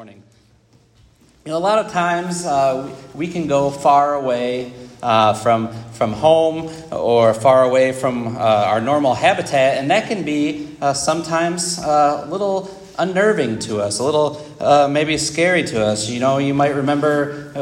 morning. You know, a lot of times uh, we, can go far away uh, from, from home or far away from uh, our normal habitat, and that can be uh, sometimes uh, a little unnerving to us, a little uh, maybe scary to us. You know, you might remember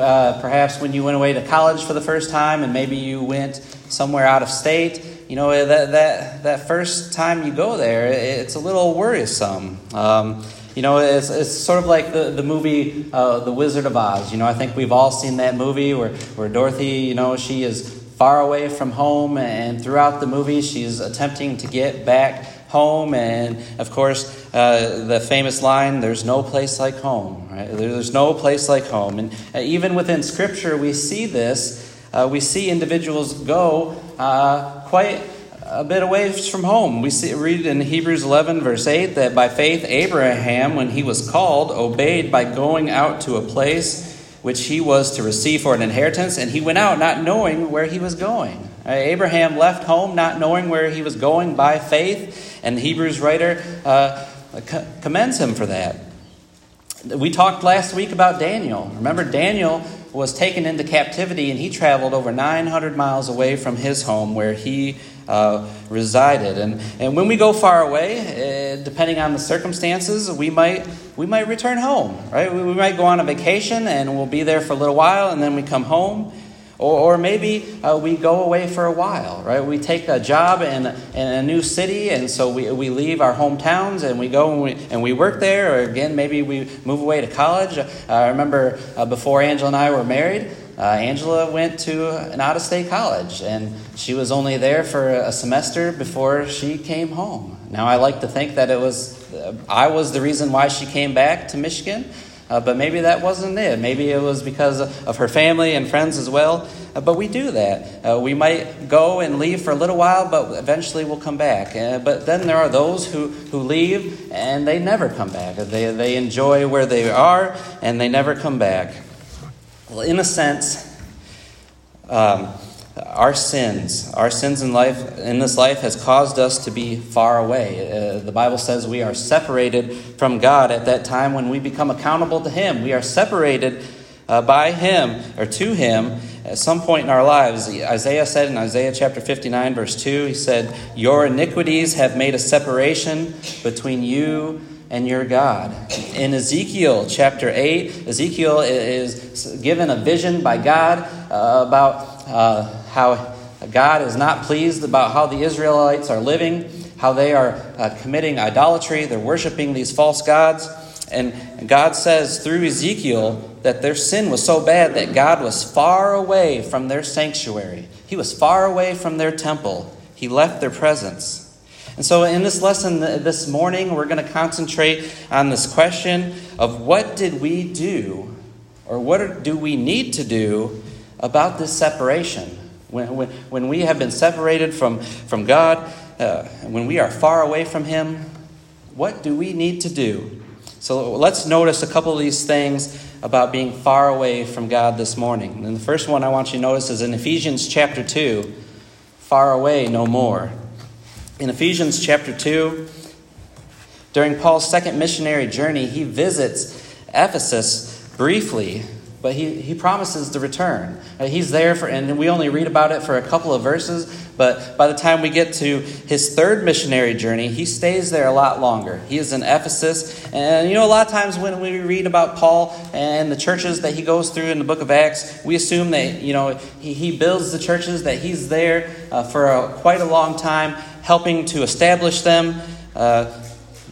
perhaps when you went away to college for the first time, and maybe you went somewhere out of state. You know, that, that, that first time you go there, it's a little worrisome. Um, you know, it's, it's sort of like the, the movie uh, The Wizard of Oz. You know, I think we've all seen that movie where, where Dorothy, you know, she is far away from home, and throughout the movie, she's attempting to get back home. And of course, uh, the famous line, there's no place like home, right? There's no place like home. And uh, even within Scripture, we see this. Uh, we see individuals go uh, quite a bit away from home. We see, read in Hebrews 11, verse 8, that by faith Abraham, when he was called, obeyed by going out to a place which he was to receive for an inheritance, and he went out not knowing where he was going. Uh, Abraham left home not knowing where he was going by faith, and the Hebrews writer uh, commends him for that. We talked last week about Daniel. Remember, Daniel was taken into captivity and he traveled over 900 miles away from his home where he uh, resided. And, and when we go far away, uh, depending on the circumstances, we might, we might return home, right? We, we might go on a vacation and we'll be there for a little while and then we come home. Or, or maybe uh, we go away for a while, right? We take a job in, in a new city, and so we, we leave our hometowns and we go and we, and we work there. Or again, maybe we move away to college. I remember uh, before Angela and I were married, uh, Angela went to an out of state college, and she was only there for a semester before she came home. Now, I like to think that it was I was the reason why she came back to Michigan. Uh, but maybe that wasn't it. Maybe it was because of her family and friends as well. Uh, but we do that. Uh, we might go and leave for a little while, but eventually we'll come back. Uh, but then there are those who, who leave and they never come back. They, they enjoy where they are and they never come back. Well, in a sense, um, our sins, our sins in life, in this life, has caused us to be far away. Uh, the Bible says we are separated from God at that time when we become accountable to Him. We are separated uh, by Him or to Him at some point in our lives. Isaiah said in Isaiah chapter 59, verse 2, he said, Your iniquities have made a separation between you and your God. In Ezekiel chapter 8, Ezekiel is given a vision by God uh, about uh, how God is not pleased about how the Israelites are living, how they are uh, committing idolatry, they're worshiping these false gods. And God says through Ezekiel that their sin was so bad that God was far away from their sanctuary. He was far away from their temple. He left their presence. And so, in this lesson this morning, we're going to concentrate on this question of what did we do, or what do we need to do about this separation? When, when, when we have been separated from, from God, uh, when we are far away from Him, what do we need to do? So let's notice a couple of these things about being far away from God this morning. And the first one I want you to notice is in Ephesians chapter 2 far away no more. In Ephesians chapter 2, during Paul's second missionary journey, he visits Ephesus briefly but he, he promises to return. Uh, he's there for, and we only read about it for a couple of verses, but by the time we get to his third missionary journey, he stays there a lot longer. He is in Ephesus. And you know, a lot of times when we read about Paul and the churches that he goes through in the book of Acts, we assume that, you know, he, he builds the churches, that he's there uh, for a, quite a long time, helping to establish them. Uh,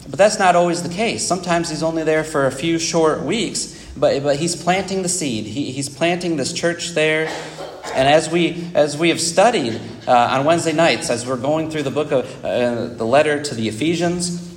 but that's not always the case. Sometimes he's only there for a few short weeks. But, but he's planting the seed. He, he's planting this church there. And as we, as we have studied uh, on Wednesday nights, as we're going through the book of uh, the letter to the Ephesians,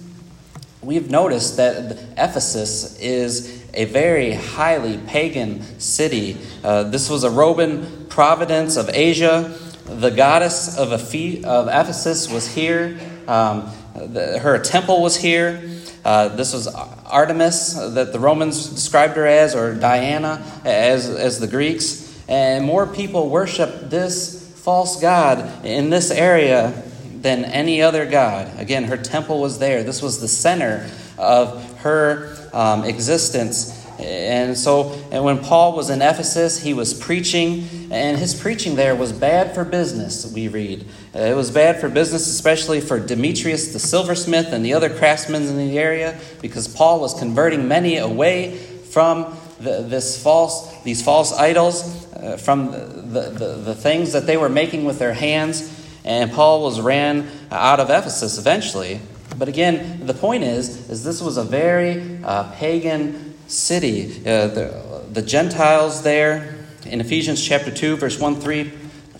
we've noticed that Ephesus is a very highly pagan city. Uh, this was a Roman province of Asia. The goddess of, Ephes- of Ephesus was here. Um, the, her temple was here. Uh, this was Artemis that the Romans described her as, or Diana as, as the Greeks. And more people worship this false god in this area than any other god. Again, her temple was there. This was the center of her um, existence. And so, and when Paul was in Ephesus, he was preaching, and his preaching there was bad for business, we read. It was bad for business, especially for Demetrius the silversmith and the other craftsmen in the area, because Paul was converting many away from the, this false, these false idols, uh, from the, the, the things that they were making with their hands. And Paul was ran out of Ephesus eventually. But again, the point is, is this was a very uh, pagan city. Uh, the, the Gentiles there, in Ephesians chapter 2, verse 1 3,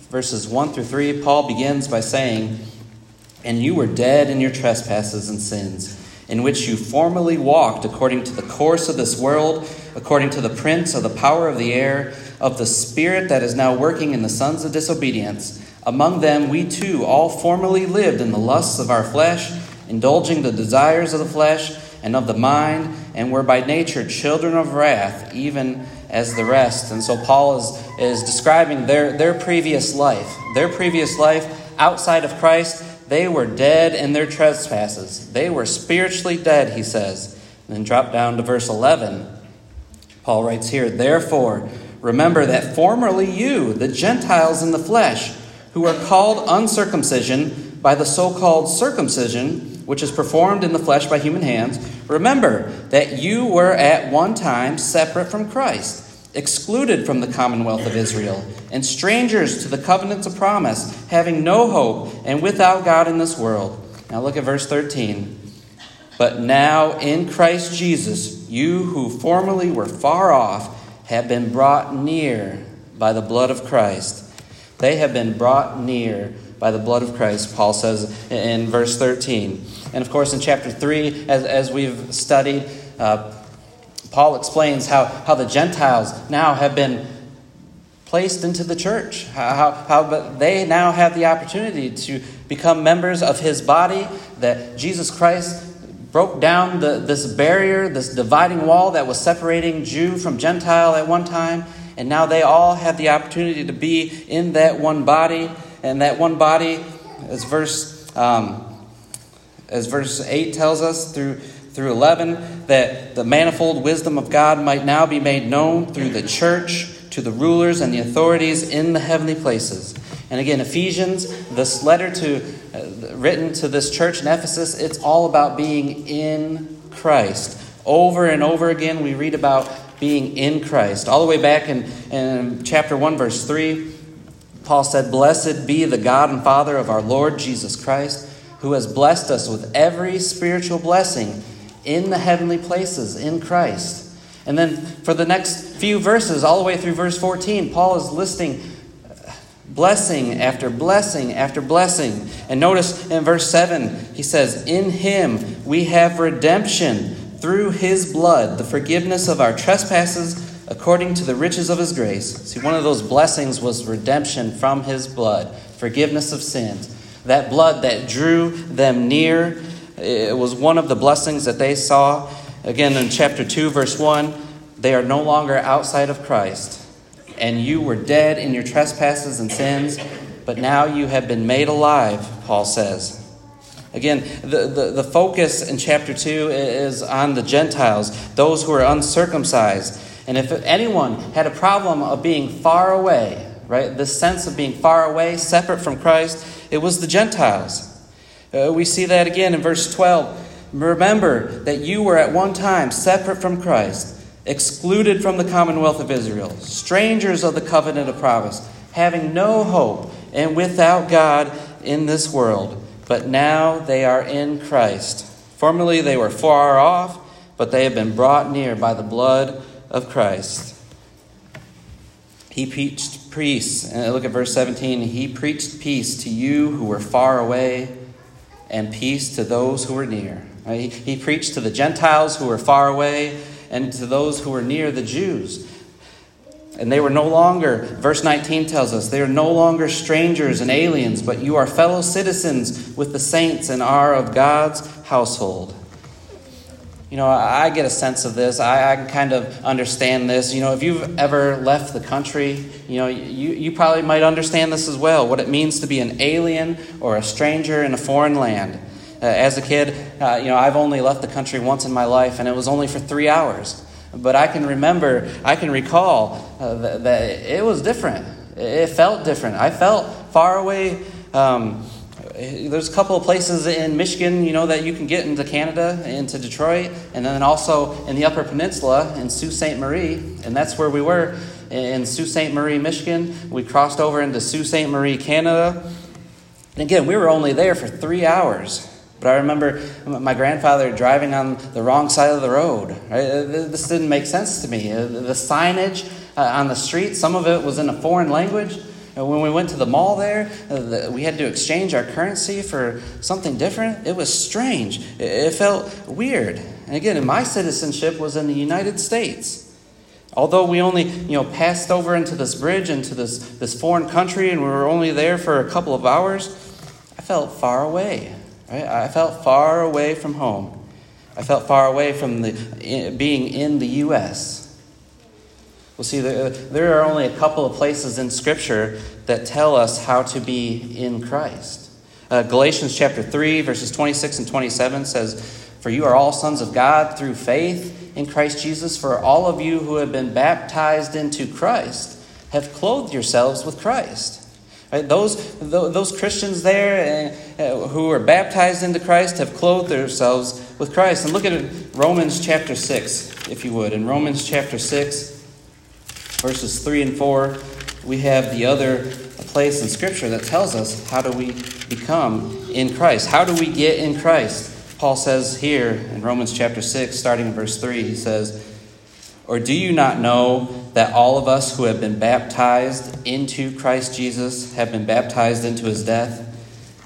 verses 1 through 3, Paul begins by saying, And you were dead in your trespasses and sins, in which you formerly walked according to the course of this world, according to the prince of the power of the air, of the spirit that is now working in the sons of disobedience. Among them we too all formerly lived in the lusts of our flesh, indulging the desires of the flesh and of the mind, and were by nature children of wrath, even as the rest. And so Paul is, is describing their, their previous life. Their previous life outside of Christ, they were dead in their trespasses. They were spiritually dead, he says. And then drop down to verse 11. Paul writes here, Therefore, remember that formerly you, the Gentiles in the flesh, who are called uncircumcision by the so called circumcision, which is performed in the flesh by human hands, remember that you were at one time separate from Christ, excluded from the commonwealth of Israel, and strangers to the covenants of promise, having no hope and without God in this world. Now look at verse 13. But now in Christ Jesus, you who formerly were far off have been brought near by the blood of Christ. They have been brought near by the blood of Christ, Paul says in verse 13. And of course, in chapter 3, as, as we've studied, uh, Paul explains how, how the Gentiles now have been placed into the church, how, how they now have the opportunity to become members of his body, that Jesus Christ broke down the, this barrier, this dividing wall that was separating Jew from Gentile at one time, and now they all have the opportunity to be in that one body and that one body, as verse um, as verse eight tells us through through eleven, that the manifold wisdom of God might now be made known through the church to the rulers and the authorities in the heavenly places. And again, Ephesians, this letter to uh, written to this church in Ephesus, it's all about being in Christ. Over and over again, we read about being in Christ. All the way back in, in chapter 1, verse 3, Paul said, Blessed be the God and Father of our Lord Jesus Christ, who has blessed us with every spiritual blessing in the heavenly places in Christ. And then for the next few verses, all the way through verse 14, Paul is listing uh, blessing after blessing after blessing. And notice in verse 7, he says, In him we have redemption through his blood, the forgiveness of our trespasses according to the riches of his grace. See, one of those blessings was redemption from his blood, forgiveness of sins. That blood that drew them near, it was one of the blessings that they saw. Again, in chapter 2, verse 1, they are no longer outside of Christ. And you were dead in your trespasses and sins, but now you have been made alive, Paul says. Again, the, the, the focus in chapter 2 is on the Gentiles, those who are uncircumcised. And if anyone had a problem of being far away, right, this sense of being far away, separate from Christ, it was the Gentiles. Uh, we see that again in verse 12. Remember that you were at one time separate from Christ, excluded from the commonwealth of Israel, strangers of the covenant of promise, having no hope, and without God in this world. But now they are in Christ. Formerly they were far off, but they have been brought near by the blood of Christ. He preached peace. And look at verse 17. He preached peace to you who were far away and peace to those who were near. He preached to the Gentiles who were far away and to those who were near the Jews. And they were no longer, verse 19 tells us, they are no longer strangers and aliens, but you are fellow citizens with the saints and are of God's household. You know, I get a sense of this. I, I can kind of understand this. You know, if you've ever left the country, you know, you, you probably might understand this as well what it means to be an alien or a stranger in a foreign land. Uh, as a kid, uh, you know, I've only left the country once in my life, and it was only for three hours. But I can remember, I can recall uh, that, that, it was different. It felt different. I felt far away. Um, there's a couple of places in Michigan, you know, that you can get into Canada, into Detroit, and then also in the Upper Peninsula in Sault Ste. Marie, and that's where we were in Sault Ste. Marie, Michigan. We crossed over into Sault Ste. Marie, Canada. And again, we were only there for three hours. But I remember my grandfather driving on the wrong side of the road. Uh, this didn't make sense to me. Uh, the signage uh, on the street, some of it was in a foreign language. When we went to the mall there, uh, we had to exchange our currency for something different. It was strange. It felt weird. And again, my citizenship was in the United States. Although we only, you know, passed over into this bridge, into this, this foreign country, and we were only there for a couple of hours, I felt far away. Right? I felt far away from home. I felt far away from the, being in the U.S. Well, see, there, there are only a couple of places in Scripture that tell us how to be in Christ. Uh, Galatians chapter 3, verses 26 and 27 says, For you are all sons of God through faith in Christ Jesus, for all of you who have been baptized into Christ have clothed yourselves with Christ. Right? Those, those Christians there uh, uh, who are baptized into Christ have clothed themselves with Christ. And look at Romans chapter 6, if you would. In Romans chapter 6, verses 3 and 4, we have the other place in Scripture that tells us how do we become in Christ? How do we get in Christ? Paul says here in Romans chapter 6, starting in verse 3, he says, Or do you not know that all of us who have been baptized into Christ Jesus have been baptized into his death?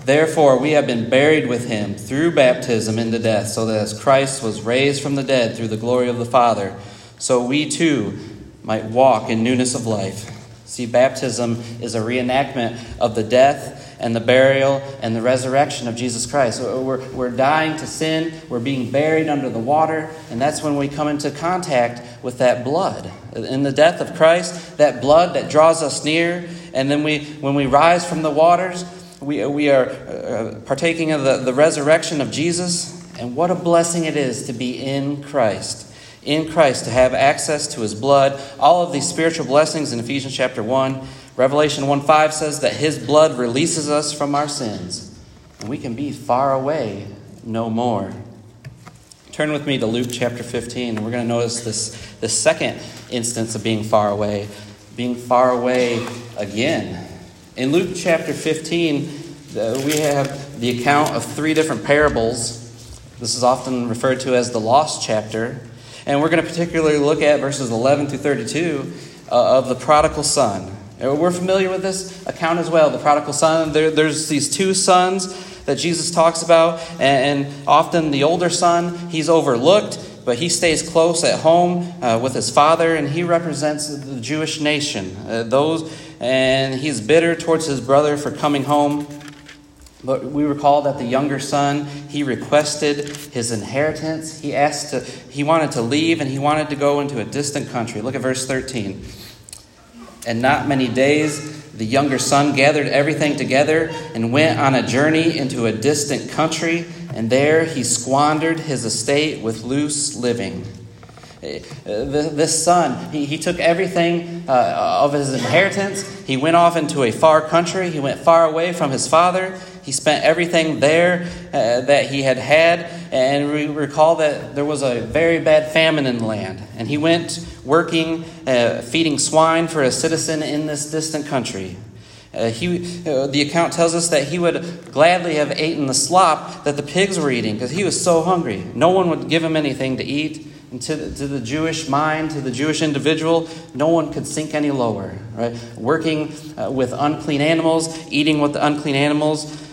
Therefore, we have been buried with him through baptism into death, so that as Christ was raised from the dead through the glory of the Father, so we too might walk in newness of life. See, baptism is a reenactment of the death and the burial and the resurrection of Jesus Christ. We're, we're dying to sin, we're being buried under the water, and that's when we come into contact with that blood. In the death of Christ, that blood that draws us near, and then we, when we rise from the waters, we, we are uh, partaking of the, the resurrection of Jesus, and what a blessing it is to be in Christ in Christ to have access to his blood. All of these spiritual blessings in Ephesians chapter 1 Revelation 1 5 says that his blood releases us from our sins, and we can be far away no more. Turn with me to Luke chapter 15, and we're going to notice this, this second instance of being far away, being far away again. In Luke chapter 15, uh, we have the account of three different parables. This is often referred to as the lost chapter. And we're going to particularly look at verses 11 through 32 uh, of the prodigal son. We're familiar with this account as well. The prodigal son, there, there's these two sons that Jesus talks about, and, and, often the older son, he's overlooked, but he stays close at home uh, with his father, and he represents the Jewish nation. Uh, those, and he's bitter towards his brother for coming home. But we recall that the younger son, he requested his inheritance. He asked to, he wanted to leave, and he wanted to go into a distant country. Look at verse 13. And not many days, the younger son gathered everything together and went on a journey into a distant country, and there he squandered his estate with loose living. Uh, this son, he, he took everything uh, of his inheritance. He went off into a far country. He went far away from his father. He spent everything there uh, that he had had. And we recall that there was a very bad famine in the land. And he went working, uh, feeding swine for a citizen in this distant country. Uh, he, uh, the account tells us that he would gladly have eaten the slop that the pigs were eating because he was so hungry. No one would give him anything to eat. And to the, to the Jewish mind, to the Jewish individual, no one could sink any lower. Right? Working uh, with unclean animals, eating with the unclean animals,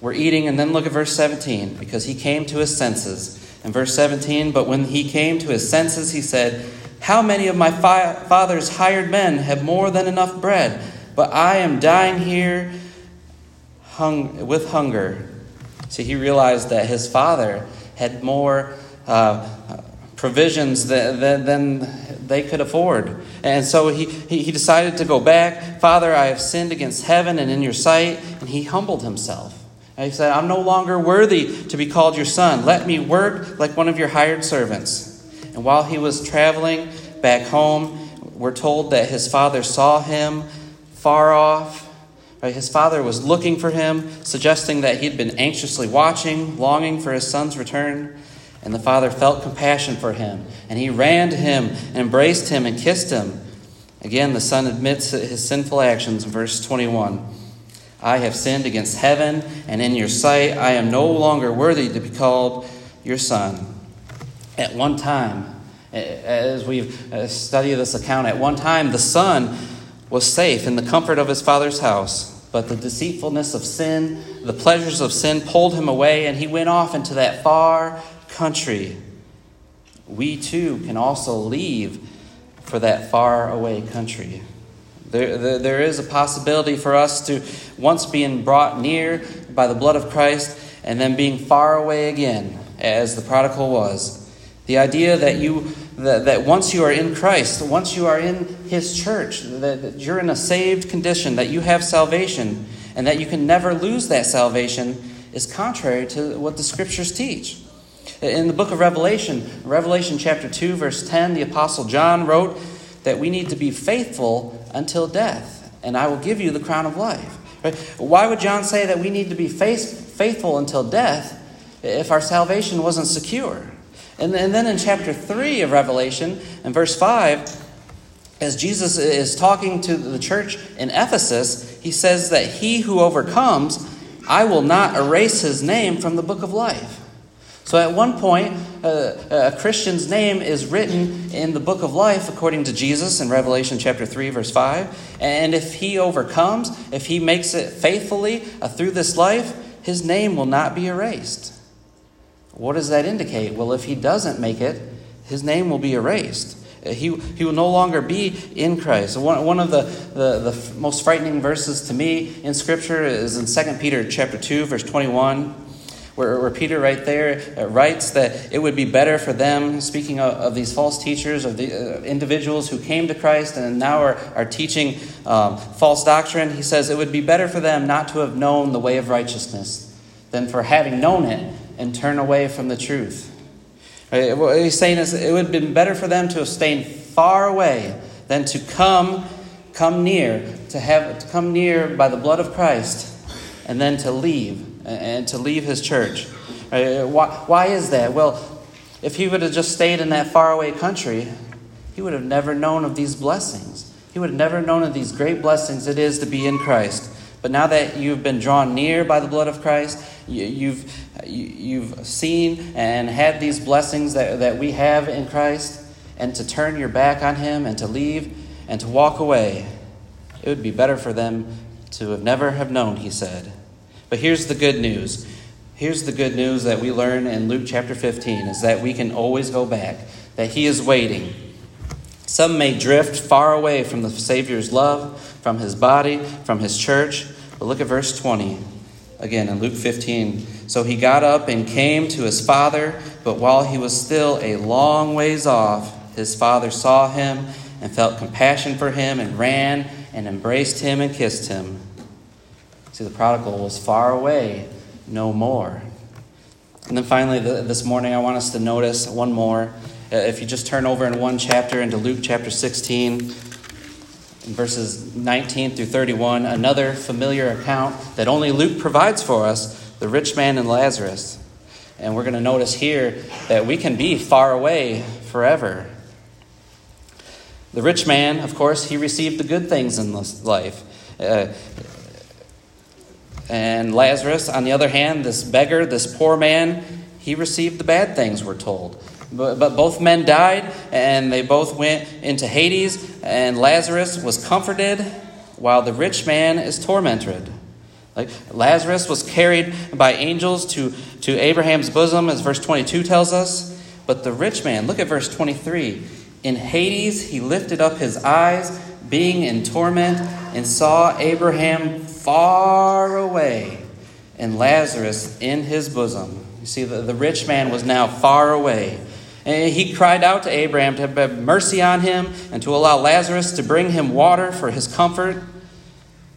we're eating, and then look at verse 17, because he came to his senses. In verse 17, but when he came to his senses, he said, How many of my fi- father's hired men have more than enough bread? But I am dying here hung- with hunger. See, he realized that his father had more uh, provisions than, than, than, they could afford. And so he, he, he decided to go back. Father, I have sinned against heaven and in your sight. And he humbled himself. He said, I'm no longer worthy to be called your son. Let me work like one of your hired servants. And while he was traveling back home, we're told that his father saw him far off. Right? His father was looking for him, suggesting that he'd been anxiously watching, longing for his son's return. And the father felt compassion for him, and he ran to him and embraced him and kissed him. Again, the son admits his sinful actions verse 21. I have sinned against heaven, and in your sight I am no longer worthy to be called your son. At one time, as we've uh, studied this account, at one time the son was safe in the comfort of his father's house. But the deceitfulness of sin, the pleasures of sin pulled him away, and he went off into that far country. We too can also leave for that far away country. There, there, is a possibility for us to once being brought near by the blood of Christ and then being far away again, as the prodigal was. The idea that you that, that once you are in Christ, once you are in His church, that, that you're in a saved condition, that you have salvation, and that you can never lose that salvation, is contrary to what the Scriptures teach. In the book of Revelation, Revelation chapter 2, verse 10, the Apostle John wrote that we need to be faithful until death, and I will give you the crown of life. Why would John say that we need to be faithful until death if our salvation wasn't secure? And then in chapter 3 of Revelation, in verse 5, as Jesus is talking to the church in Ephesus, he says that he who overcomes, I will not erase his name from the book of life. So at one point, uh, a Christian's name is written in the book of life according to Jesus in Revelation chapter 3, verse 5. And if he overcomes, if he makes it faithfully uh, through this life, his name will not be erased. What does that indicate? Well, if he doesn't make it, his name will be erased. Uh, he, he will no longer be in Christ. One, one of the, the, the most frightening verses to me in Scripture is in 2 Peter chapter 2, verse 21, where, where Peter right there uh, writes that it would be better for them, speaking of, of these false teachers, of the uh, individuals who came to Christ and now are, are teaching um, false doctrine, he says it would be better for them not to have known the way of righteousness than for having known it and turn away from the truth. What he's saying is it would have been better for them to have stayed far away than to come, come near, to have to come near by the blood of Christ, and then to leave and to leave his church. Uh, why, why is that? Well, if he would have just stayed in that faraway country, he would have never known of these blessings. He would have never known of these great blessings it is to be in Christ. But now that you've been drawn near by the blood of Christ, you've, you've seen and had these blessings that, that we have in Christ, and to turn your back on Him and to leave and to walk away, it would be better for them to have never have known, he said. But here's the good news. Here's the good news that we learn in Luke chapter 15 is that we can always go back, that He is waiting. Some may drift far away from the Savior's love, from His body, from His church. But look at verse 20 again in Luke 15. So he got up and came to his father, but while he was still a long ways off, his father saw him and felt compassion for him and ran and embraced him and kissed him. See, the prodigal was far away, no more. And then finally, this morning, I want us to notice one more. Uh, if you just turn over in one chapter into Luke chapter 16, verses 19 through 31, another familiar account that only Luke provides for us the rich man and Lazarus. And we're going to notice here that we can be far away forever. The rich man, of course, he received the good things in this life. Uh, and Lazarus, on the other hand, this beggar, this poor man, he received the bad things, we're told. But, but both men died, and they both went into Hades, and Lazarus was comforted, while the rich man is tormented. Like Lazarus was carried by angels to, to Abraham's bosom, as verse 22 tells us. But the rich man, look at verse 23. In Hades, he lifted up his eyes, being in torment, and saw Abraham far away, and Lazarus in his bosom. You see, the, the rich man was now far away. And he cried out to Abraham to have mercy on him and to allow Lazarus to bring him water for his comfort.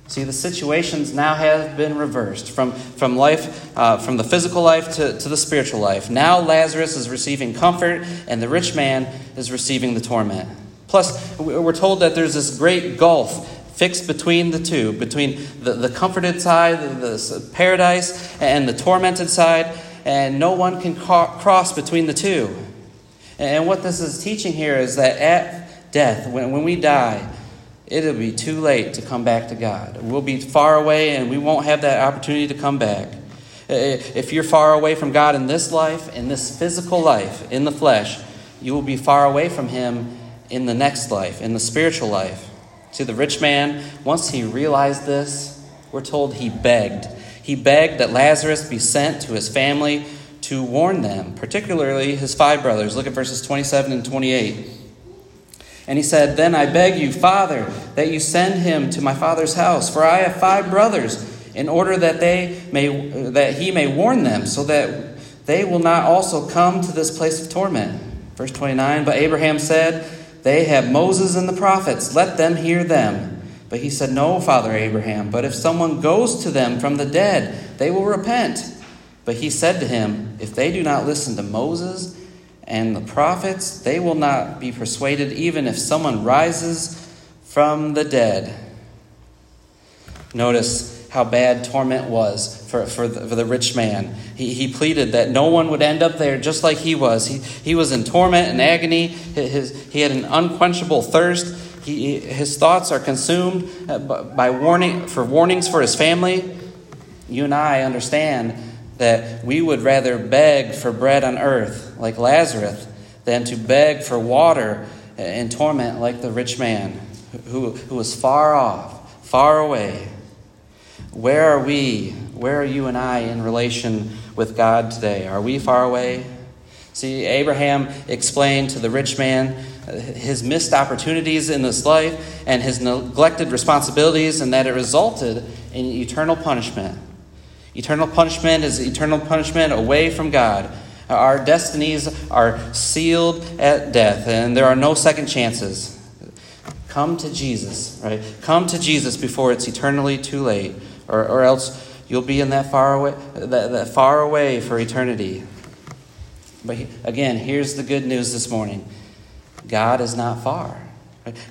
See, the situations now have been reversed from, from life, uh, from the physical life to, to the spiritual life. Now Lazarus is receiving comfort, and the rich man is receiving the torment. Plus, we're told that there's this great gulf fixed between the two, between the, the comforted side, the, the paradise, and the tormented side, and no one can ca- cross between the two. And what this is teaching here is that at death, when, when we die, it'll be too late to come back to God. We'll be far away and we won't have that opportunity to come back. If you're far away from God in this life, in this physical life, in the flesh, you will be far away from Him in the next life, in the spiritual life. See, the rich man, once he realized this, we're told he begged. He begged that Lazarus be sent to his family to warn them, particularly his five brothers. Look at verses 27 and 28. And he said, Then I beg you, Father, that you send him to my father's house, for I have five brothers, in order that they may that he may warn them, so that they will not also come to this place of torment. Verse 29, But Abraham said, They have Moses and the prophets, let them hear them. But he said, No, Father Abraham, but if someone goes to them from the dead, they will repent. But he said to him, If they do not listen to Moses and the prophets, they will not be persuaded even if someone rises from the dead. Notice how bad torment was for, for, the, for the rich man. He, he pleaded that no one would end up there just like he was. He, he was in torment and agony, his, he had an unquenchable thirst. He, his thoughts are consumed uh, by warning, for warnings for his family. You and I understand that we would rather beg for bread on earth, like Lazarus, than to beg for water in torment, like the rich man who, who was far off, far away. Where are we? Where are you and I in relation with God today? Are we far away? See, Abraham explained to the rich man uh, his missed opportunities in this life and his neglected responsibilities, and that it resulted in eternal punishment. Eternal punishment is eternal punishment away from God. Our destinies are sealed at death, and there are no second chances. Come to Jesus, right? Come to Jesus before it's eternally too late, or, or else you'll be in that far away, that, that far away for eternity. But again, here's the good news this morning God is not far.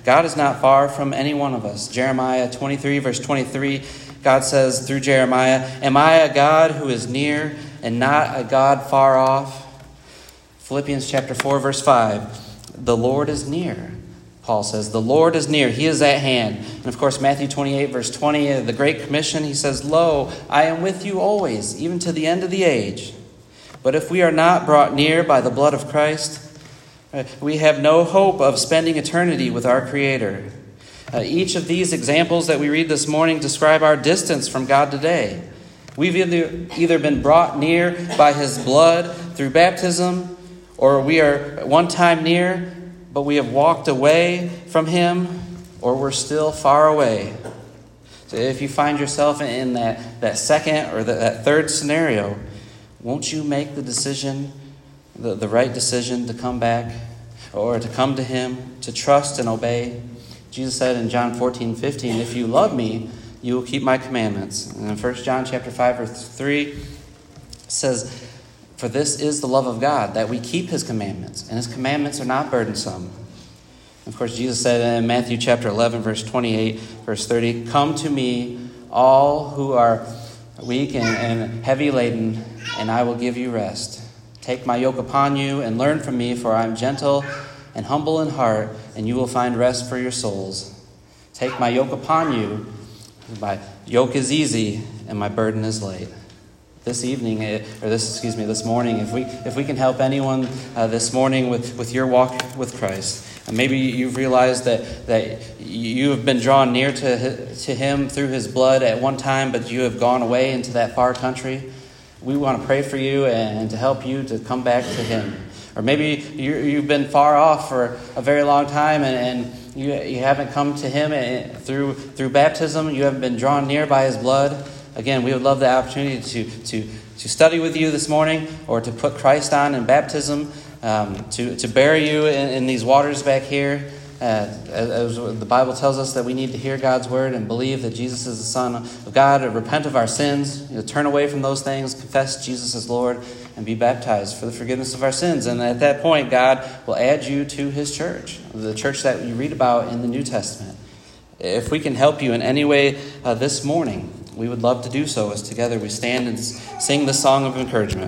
God is not far from any one of us. Jeremiah 23, verse 23 God says through Jeremiah, Am I a God who is near and not a God far off? Philippians chapter 4, verse 5. The Lord is near. Paul says, The Lord is near. He is at hand. And of course, Matthew 28, verse 20, the Great Commission, he says, Lo, I am with you always, even to the end of the age. But if we are not brought near by the blood of Christ, uh, we have no hope of spending eternity with our Creator. Uh, each of these examples that we read this morning describe our distance from God today. We've either, either been brought near by His blood through baptism, or we are one time near, but we have walked away from Him, or we're still far away. So if you find yourself in that, that second or the, that third scenario, won't you make the decision, the, the right decision to come back, or to come to Him, to trust and obey? Jesus said in John 14, 15, If you love me, you will keep my commandments. And in 1 John chapter 5, verse 3 says, For this is the love of God, that we keep his commandments, and his commandments are not burdensome. Of course, Jesus said in Matthew chapter 11, verse 28, verse 30, Come to me, all who are weak and, and heavy laden, and I will give you rest. Take my yoke upon you and learn from me, for I am gentle and humble in heart, and you will find rest for your souls. Take my yoke upon you. My yoke is easy, and my burden is light. This evening, eh, or this, excuse me, this morning, if we, if we can help anyone uh, this morning with, with your walk with Christ, and maybe you've realized that, that you have been drawn near to, to Him through His blood at one time, but you have gone away into that far country. We want to pray for you and to help you to come back to Him. Or maybe you, have been far off for a very long time and, and you, you haven't come to Him eh, through, through baptism. You haven't been drawn near by His blood. Again, we would love the opportunity to, to, to study with you this morning or to put Christ on in baptism, um, to, to bury you in, in, these waters back here. Uh, as, the Bible tells us that we need to hear God's word and believe that Jesus is the Son of God, repent of our sins, you know, turn away from those things, confess Jesus as Lord, and be baptized for the forgiveness of our sins. And at that point, God will add you to His church, the church that you read about in the New Testament. If we can help you in any way uh, this morning, we would love to do so as together we stand and sing the song of encouragement.